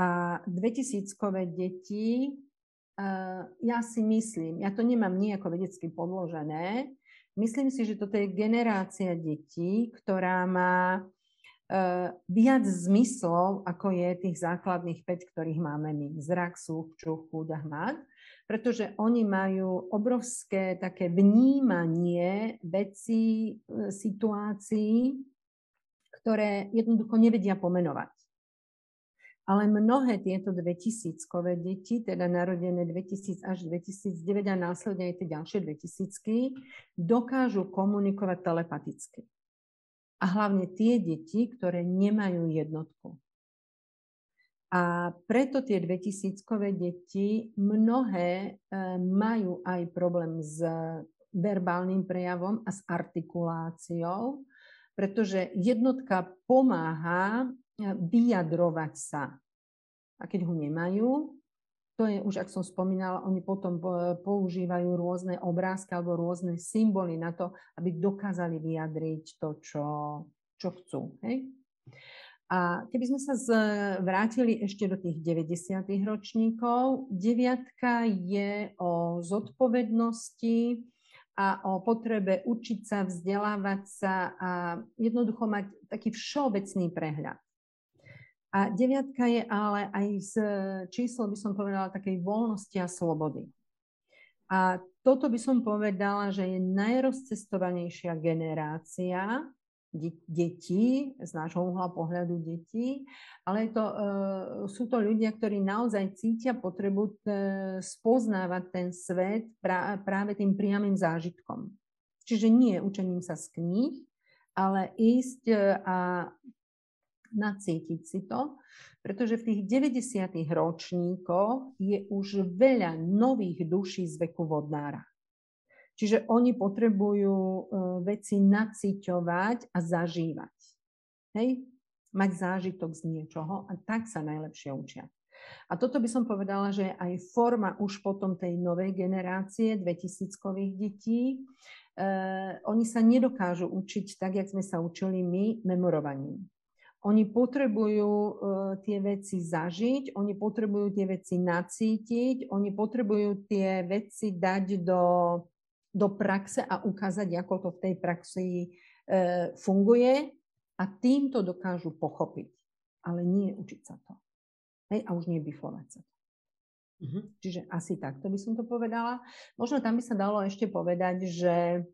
A 2000-kové deti, ja si myslím, ja to nemám nejako vedecky podložené, myslím si, že toto je generácia detí, ktorá má viac zmyslov, ako je tých základných 5, ktorých máme my. Zrak, sluch, čuch, chuť a hmat. Pretože oni majú obrovské také vnímanie vecí, eh, situácií, ktoré jednoducho nevedia pomenovať. Ale mnohé tieto 2000-kové deti, teda narodené 2000 až 2009 a následne aj tie ďalšie 2000 dokážu komunikovať telepaticky a hlavne tie deti, ktoré nemajú jednotku. A preto tie 2000-kové deti mnohé e, majú aj problém s verbálnym prejavom a s artikuláciou, pretože jednotka pomáha e, vyjadrovať sa. A keď ho nemajú, to je už, ak som spomínala, oni potom používajú rôzne obrázky alebo rôzne symboly na to, aby dokázali vyjadriť to, čo, čo chcú. Hej? A keby sme sa vrátili ešte do tých 90. ročníkov, deviatka je o zodpovednosti a o potrebe učiť sa, vzdelávať sa a jednoducho mať taký všeobecný prehľad. A deviatka je ale aj z číslo, by som povedala, takej voľnosti a slobody. A toto by som povedala, že je najrozcestovanejšia generácia detí, z nášho uhla pohľadu detí, ale to, e, sú to ľudia, ktorí naozaj cítia potrebu e, spoznávať ten svet práve tým priamým zážitkom. Čiže nie učením sa z kníh, ale ísť a nacítiť si to, pretože v tých 90. ročníkoch je už veľa nových duší z veku vodnára. Čiže oni potrebujú e, veci naciťovať a zažívať. Hej? Mať zážitok z niečoho a tak sa najlepšie učia. A toto by som povedala, že aj forma už potom tej novej generácie 2000-kových detí. E, oni sa nedokážu učiť tak, jak sme sa učili my, memorovaním. Oni potrebujú uh, tie veci zažiť, oni potrebujú tie veci nacítiť, oni potrebujú tie veci dať do, do praxe a ukázať, ako to v tej praxi uh, funguje a týmto dokážu pochopiť. Ale nie učiť sa to. Hej, a už nie biflovať sa to. Uh-huh. Čiže asi takto by som to povedala. Možno tam by sa dalo ešte povedať, že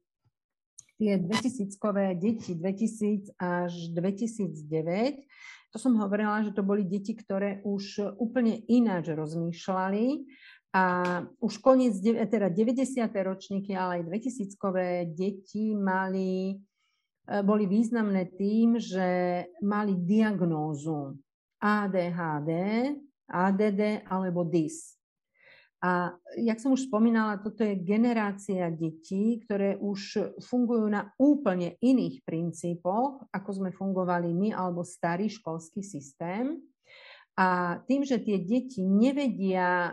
tie 2000-kové deti 2000 až 2009, to som hovorila, že to boli deti, ktoré už úplne ináč rozmýšľali a už koniec, teda 90. ročníky, ale aj 2000-kové deti mali, e, boli významné tým, že mali diagnózu ADHD, ADD alebo DIS. A jak som už spomínala, toto je generácia detí, ktoré už fungujú na úplne iných princípoch, ako sme fungovali my alebo starý školský systém. A tým, že tie deti nevedia e,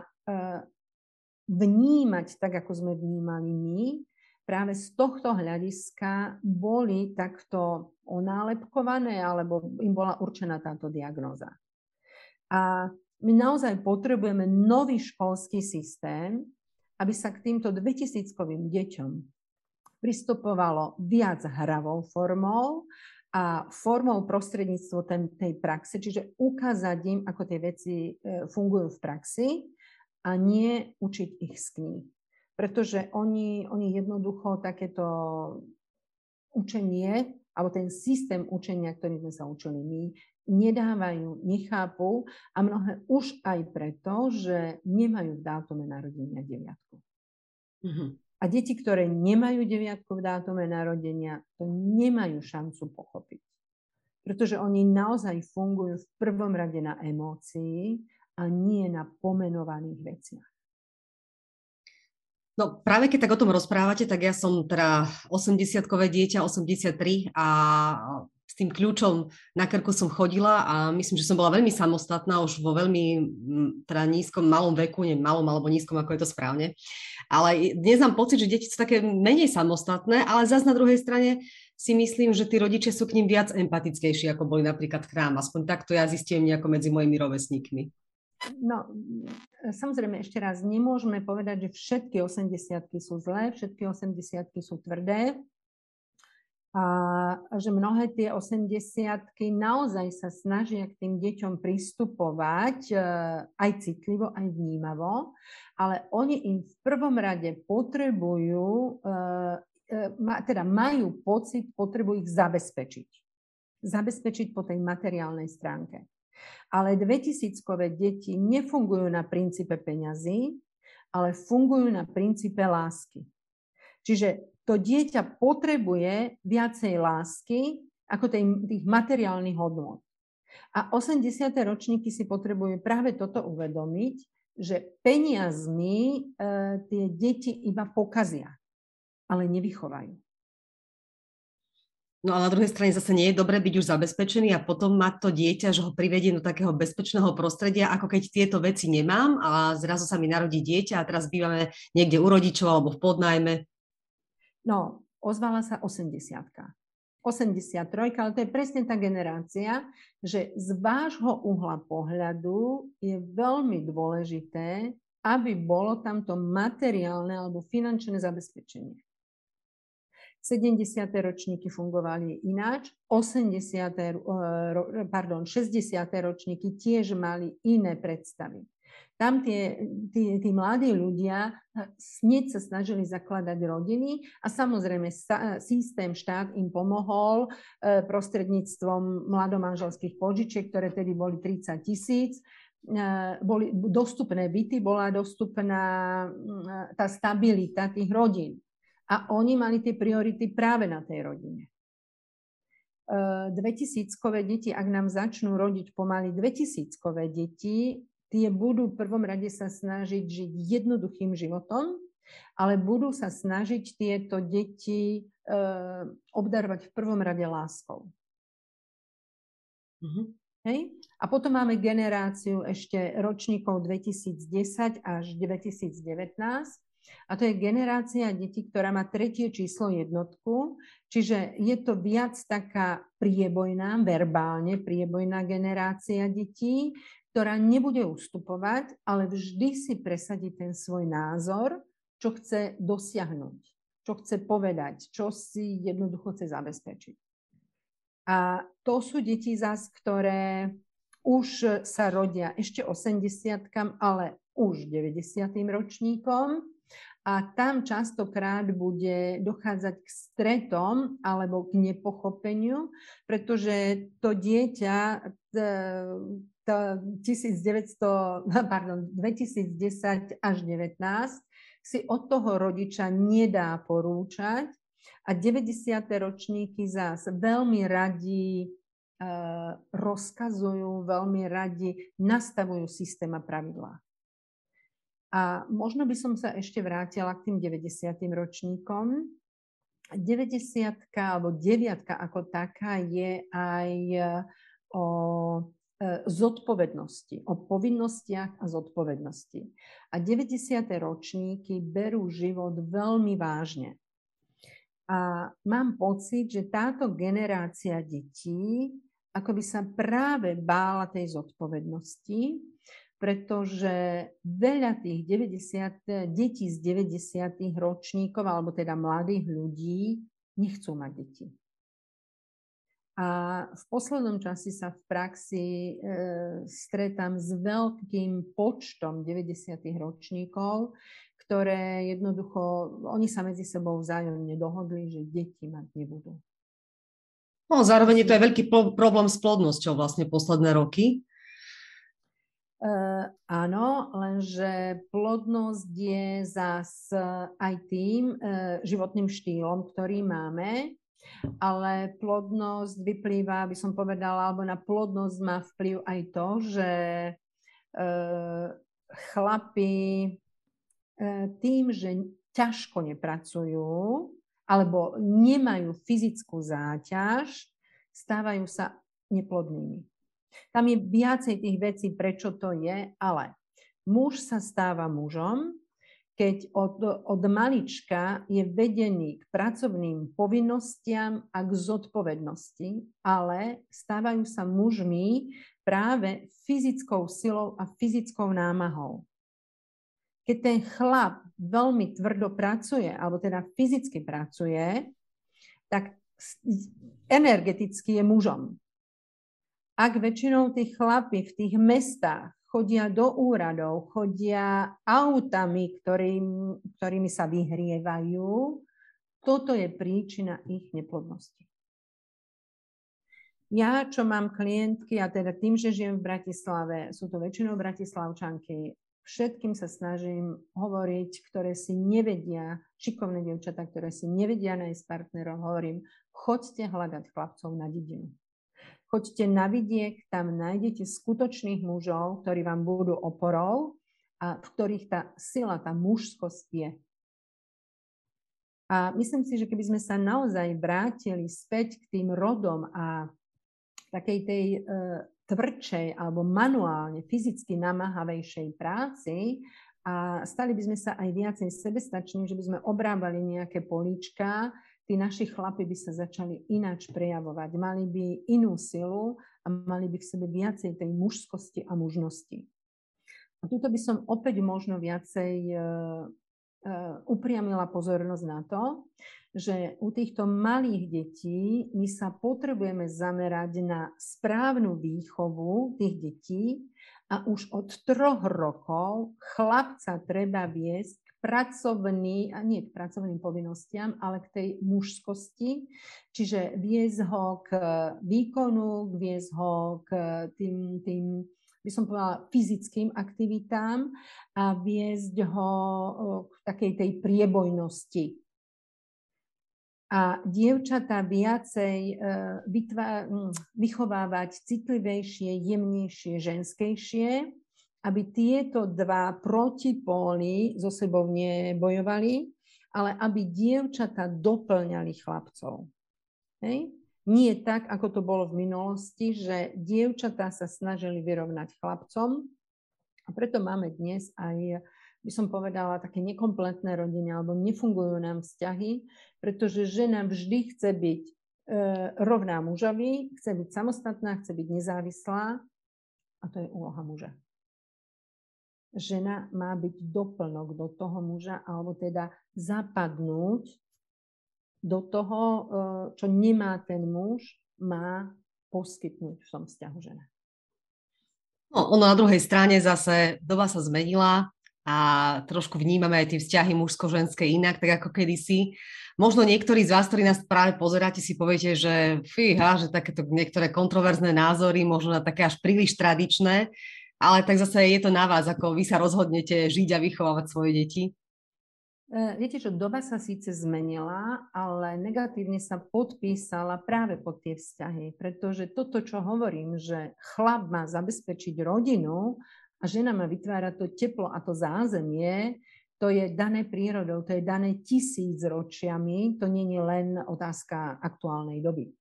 vnímať tak, ako sme vnímali my, práve z tohto hľadiska boli takto onálepkované alebo im bola určená táto diagnóza. A my naozaj potrebujeme nový školský systém, aby sa k týmto 2000-kovým deťom pristupovalo viac hravou formou a formou prostredníctvo tej praxe, čiže ukázať im, ako tie veci e, fungujú v praxi a nie učiť ich z kníh. Pretože oni, oni jednoducho takéto učenie, alebo ten systém učenia, ktorý sme sa učili my, nedávajú, nechápu a mnohé už aj preto, že nemajú v dátume narodenia deviatku. Mm-hmm. A deti, ktoré nemajú deviatku v dátume narodenia, to nemajú šancu pochopiť. Pretože oni naozaj fungujú v prvom rade na emócii a nie na pomenovaných veciach. No práve keď tak o tom rozprávate, tak ja som teda 80-kové dieťa, 83 a s tým kľúčom na krku som chodila a myslím, že som bola veľmi samostatná už vo veľmi teda nízkom, malom veku, neviem, malom alebo nízkom, ako je to správne. Ale dnes mám pocit, že deti sú také menej samostatné, ale zase na druhej strane si myslím, že tí rodičia sú k ním viac empatickejší, ako boli napríklad k nám. Aspoň takto ja zistím nejako medzi mojimi rovesníkmi. No, samozrejme, ešte raz, nemôžeme povedať, že všetky 80 sú zlé, všetky 80 sú tvrdé a že mnohé tie 80 naozaj sa snažia k tým deťom pristupovať e, aj citlivo, aj vnímavo, ale oni im v prvom rade potrebujú, e, e, teda majú pocit, potrebujú ich zabezpečiť. Zabezpečiť po tej materiálnej stránke. Ale 2000-kové deti nefungujú na princípe peňazí, ale fungujú na princípe lásky. Čiže to dieťa potrebuje viacej lásky ako tých materiálnych hodnot. A 80. ročníky si potrebujú práve toto uvedomiť, že peniazmi e, tie deti iba pokazia, ale nevychovajú. No a na druhej strane zase nie je dobre byť už zabezpečený a potom mať to dieťa, že ho privedie do takého bezpečného prostredia, ako keď tieto veci nemám a zrazu sa mi narodí dieťa a teraz bývame niekde u rodičov alebo v podnajme. No, ozvala sa 80 83, ale to je presne tá generácia, že z vášho uhla pohľadu je veľmi dôležité, aby bolo tamto materiálne alebo finančné zabezpečenie. 70. ročníky fungovali ináč, 80. pardon, 60. ročníky tiež mali iné predstavy. Tam tie, tí, tí mladí ľudia hneď sa snažili zakladať rodiny a samozrejme sa, systém štát im pomohol e, prostredníctvom mladomanželských požičiek, ktoré tedy boli 30 tisíc boli dostupné byty, bola dostupná tá stabilita tých rodín. A oni mali tie priority práve na tej rodine. 2000-kové e, deti, ak nám začnú rodiť pomaly 2000-kové deti, tie budú v prvom rade sa snažiť žiť jednoduchým životom, ale budú sa snažiť tieto deti e, obdarovať v prvom rade láskou. Mm-hmm. Hej? A potom máme generáciu ešte ročníkov 2010 až 2019. A to je generácia detí, ktorá má tretie číslo jednotku, čiže je to viac taká priebojná, verbálne priebojná generácia detí, ktorá nebude ustupovať, ale vždy si presadí ten svoj názor, čo chce dosiahnuť, čo chce povedať, čo si jednoducho chce zabezpečiť. A to sú deti zas, ktoré už sa rodia ešte 80 ale už 90. ročníkom a tam častokrát bude dochádzať k stretom alebo k nepochopeniu, pretože to dieťa 1900, pardon, 2010 až 19 si od toho rodiča nedá porúčať a 90. ročníky zás veľmi radi uh, rozkazujú, veľmi radi nastavujú systém a pravidlá. A možno by som sa ešte vrátila k tým 90. ročníkom. 90 alebo 9 ako taká je aj e, o zodpovednosti, o povinnostiach a zodpovednosti. A 90. ročníky berú život veľmi vážne. A mám pocit, že táto generácia detí ako by sa práve bála tej zodpovednosti, pretože veľa tých 90, detí z 90. ročníkov, alebo teda mladých ľudí, nechcú mať deti. A v poslednom čase sa v praxi e, stretám s veľkým počtom 90. ročníkov, ktoré jednoducho, oni sa medzi sebou vzájomne dohodli, že deti mať nebudú. No, zároveň je to aj veľký problém s plodnosťou vlastne posledné roky. Uh, áno, lenže plodnosť je zás aj tým uh, životným štýlom, ktorý máme, ale plodnosť vyplýva, by som povedala, alebo na plodnosť má vplyv aj to, že uh, chlapi uh, tým, že ťažko nepracujú, alebo nemajú fyzickú záťaž, stávajú sa neplodnými. Tam je viacej tých vecí, prečo to je, ale muž sa stáva mužom, keď od, od malička je vedený k pracovným povinnostiam a k zodpovednosti, ale stávajú sa mužmi práve fyzickou silou a fyzickou námahou. Keď ten chlap veľmi tvrdo pracuje, alebo teda fyzicky pracuje, tak energeticky je mužom ak väčšinou tí chlapi v tých mestách chodia do úradov, chodia autami, ktorým, ktorými sa vyhrievajú, toto je príčina ich neplodnosti. Ja, čo mám klientky, a teda tým, že žijem v Bratislave, sú to väčšinou bratislavčanky, všetkým sa snažím hovoriť, ktoré si nevedia, šikovné dievčatá, ktoré si nevedia nájsť partnerov, hovorím, choďte hľadať chlapcov na dedinu. Choďte na vidiek, tam nájdete skutočných mužov, ktorí vám budú oporou a v ktorých tá sila, tá mužskosť je. A myslím si, že keby sme sa naozaj vrátili späť k tým rodom a takej tej e, tvrdšej alebo manuálne, fyzicky namáhavejšej práci a stali by sme sa aj viacej sebestační, že by sme obrábali nejaké políčka, tí naši chlapi by sa začali ináč prejavovať. Mali by inú silu a mali by v sebe viacej tej mužskosti a mužnosti. A tuto by som opäť možno viacej uh, uh, upriamila pozornosť na to, že u týchto malých detí my sa potrebujeme zamerať na správnu výchovu tých detí a už od troch rokov chlapca treba viesť pracovný, a nie k pracovným povinnostiam, ale k tej mužskosti, čiže viesť ho k výkonu, viesť ho k tým, tým by som povedala, fyzickým aktivitám a viesť ho k takej tej priebojnosti. A dievčatá viacej e, vytvá, vychovávať citlivejšie, jemnejšie, ženskejšie, aby tieto dva protipóly so sebou nebojovali, ale aby dievčata doplňali chlapcov. Hej? Nie tak, ako to bolo v minulosti, že dievčatá sa snažili vyrovnať chlapcom a preto máme dnes aj, by som povedala, také nekompletné rodiny alebo nefungujú nám vzťahy, pretože žena vždy chce byť e, rovná mužovi, chce byť samostatná, chce byť nezávislá a to je úloha muža žena má byť doplnok do toho muža, alebo teda zapadnúť do toho, e, čo nemá ten muž, má poskytnúť v tom vzťahu žena. No, ono na druhej strane zase doba sa zmenila, a trošku vnímame aj tie vzťahy mužsko-ženské inak, tak ako kedysi. Možno niektorí z vás, ktorí nás práve pozeráte, si poviete, že fíha, že takéto niektoré kontroverzné názory, možno na také až príliš tradičné, ale tak zase je to na vás, ako vy sa rozhodnete žiť a vychovávať svoje deti. E, viete čo, doba sa síce zmenila, ale negatívne sa podpísala práve pod tie vzťahy, pretože toto, čo hovorím, že chlap má zabezpečiť rodinu a žena má vytvárať to teplo a to zázemie, to je dané prírodou, to je dané tisíc ročiami, to nie je len otázka aktuálnej doby.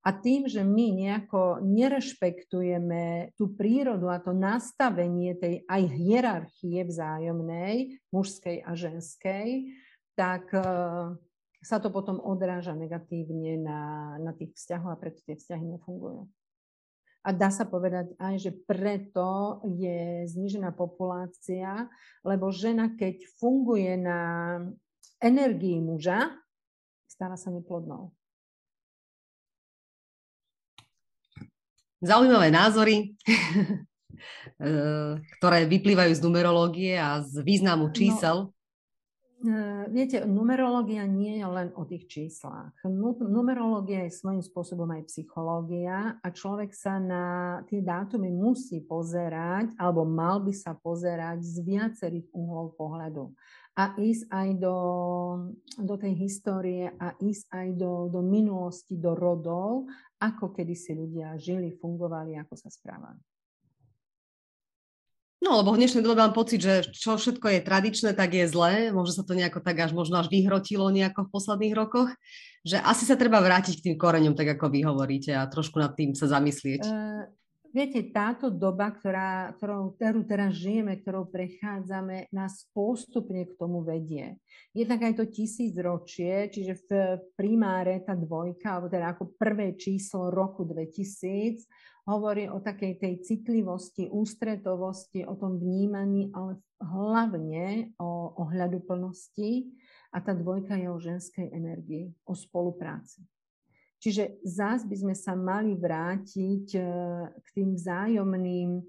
A tým, že my nejako nerešpektujeme tú prírodu a to nastavenie tej aj hierarchie vzájomnej, mužskej a ženskej, tak e, sa to potom odráža negatívne na, na tých vzťahoch a preto tie vzťahy nefungujú. A dá sa povedať aj, že preto je znižená populácia, lebo žena, keď funguje na energii muža, stáva sa neplodnou. Zaujímavé názory, eh, ktoré vyplývajú z numerológie a z významu no, čísel. No, Viete, numerológia nie je len o tých číslach. Numerológia je svojím spôsobom aj psychológia a človek sa na tie dátumy musí pozerať, alebo mal by sa pozerať z viacerých uhlov pohľadu. A ísť aj do, do tej histórie a ísť aj do, do minulosti, do rodov, ako kedy si ľudia žili, fungovali, ako sa správali. No, lebo v dnešnej dobe mám pocit, že čo všetko je tradičné, tak je zlé. Možno sa to nejako tak až možno až vyhrotilo nejako v posledných rokoch. Že asi sa treba vrátiť k tým koreňom, tak ako vy hovoríte, a trošku nad tým sa zamyslieť. Uh, viete, táto doba, ktorá, ktorou, ktorú teraz žijeme, ktorou prechádzame, nás postupne k tomu vedie. Jednak aj to tisícročie, čiže v primáre tá dvojka, alebo teda ako prvé číslo roku 2000, hovorí o takej tej citlivosti, ústretovosti, o tom vnímaní, ale hlavne o ohľaduplnosti. A tá dvojka je o ženskej energii, o spolupráci. Čiže zás by sme sa mali vrátiť e, k tým vzájomným e,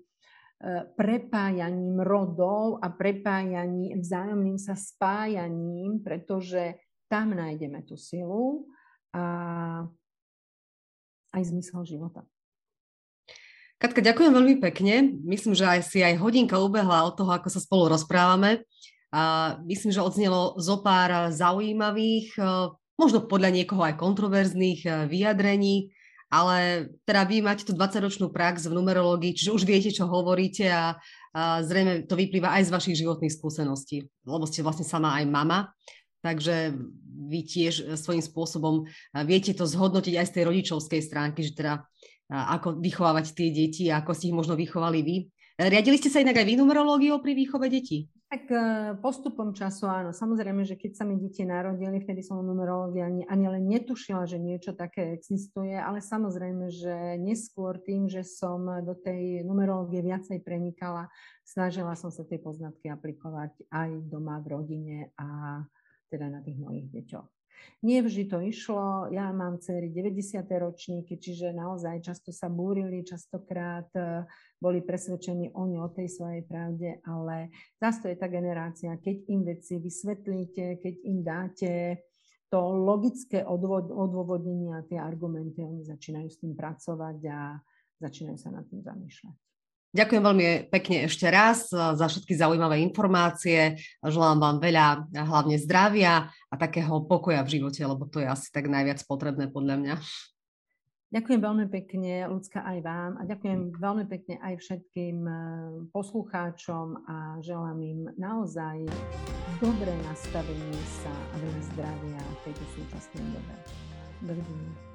prepájaním rodov a prepájaním, vzájomným sa spájaním, pretože tam nájdeme tú silu a aj zmysel života. Katka, ďakujem veľmi pekne. Myslím, že aj si aj hodinka ubehla od toho, ako sa spolu rozprávame. A myslím, že odznelo zo pár zaujímavých, e, možno podľa niekoho aj kontroverzných e, vyjadrení, ale teda vy máte tú 20-ročnú prax v numerológii, čiže už viete, čo hovoríte a, a zrejme to vyplýva aj z vašich životných skúseností, lebo ste vlastne sama aj mama. Takže vy tiež svojím spôsobom viete to zhodnotiť aj z tej rodičovskej stránky, že teda ako vychovávať tie deti ako ste ich možno vychovali vy. Riadili ste sa inak aj vy numerológiou pri výchove detí? Tak e, postupom času áno. Samozrejme, že keď sa mi deti narodili, vtedy som o numerológii ani, ani len netušila, že niečo také existuje, ale samozrejme, že neskôr tým, že som do tej numerológie viacej prenikala, snažila som sa tie poznatky aplikovať aj doma v rodine a teda na tých mojich deťoch. Nie vždy to išlo, ja mám cery 90. ročníky, čiže naozaj často sa búrili, častokrát e, boli presvedčení oni o tej svojej pravde, ale zase to je tá generácia, keď im veci vysvetlíte, keď im dáte to logické odôvodnenie a tie argumenty, oni začínajú s tým pracovať a začínajú sa nad tým zamýšľať. Ďakujem veľmi pekne ešte raz eh, za všetky zaujímavé informácie. Želám vám veľa eh, hlavne zdravia a takého pokoja v živote, lebo to je asi tak najviac potrebné podľa mňa. Ďakujem veľmi pekne, ľudská aj vám a ďakujem veľmi pekne aj všetkým eh, poslucháčom a želám im naozaj dobré nastavenie sa a veľa zdravia v tejto súčasnej dobe. Dovidenia.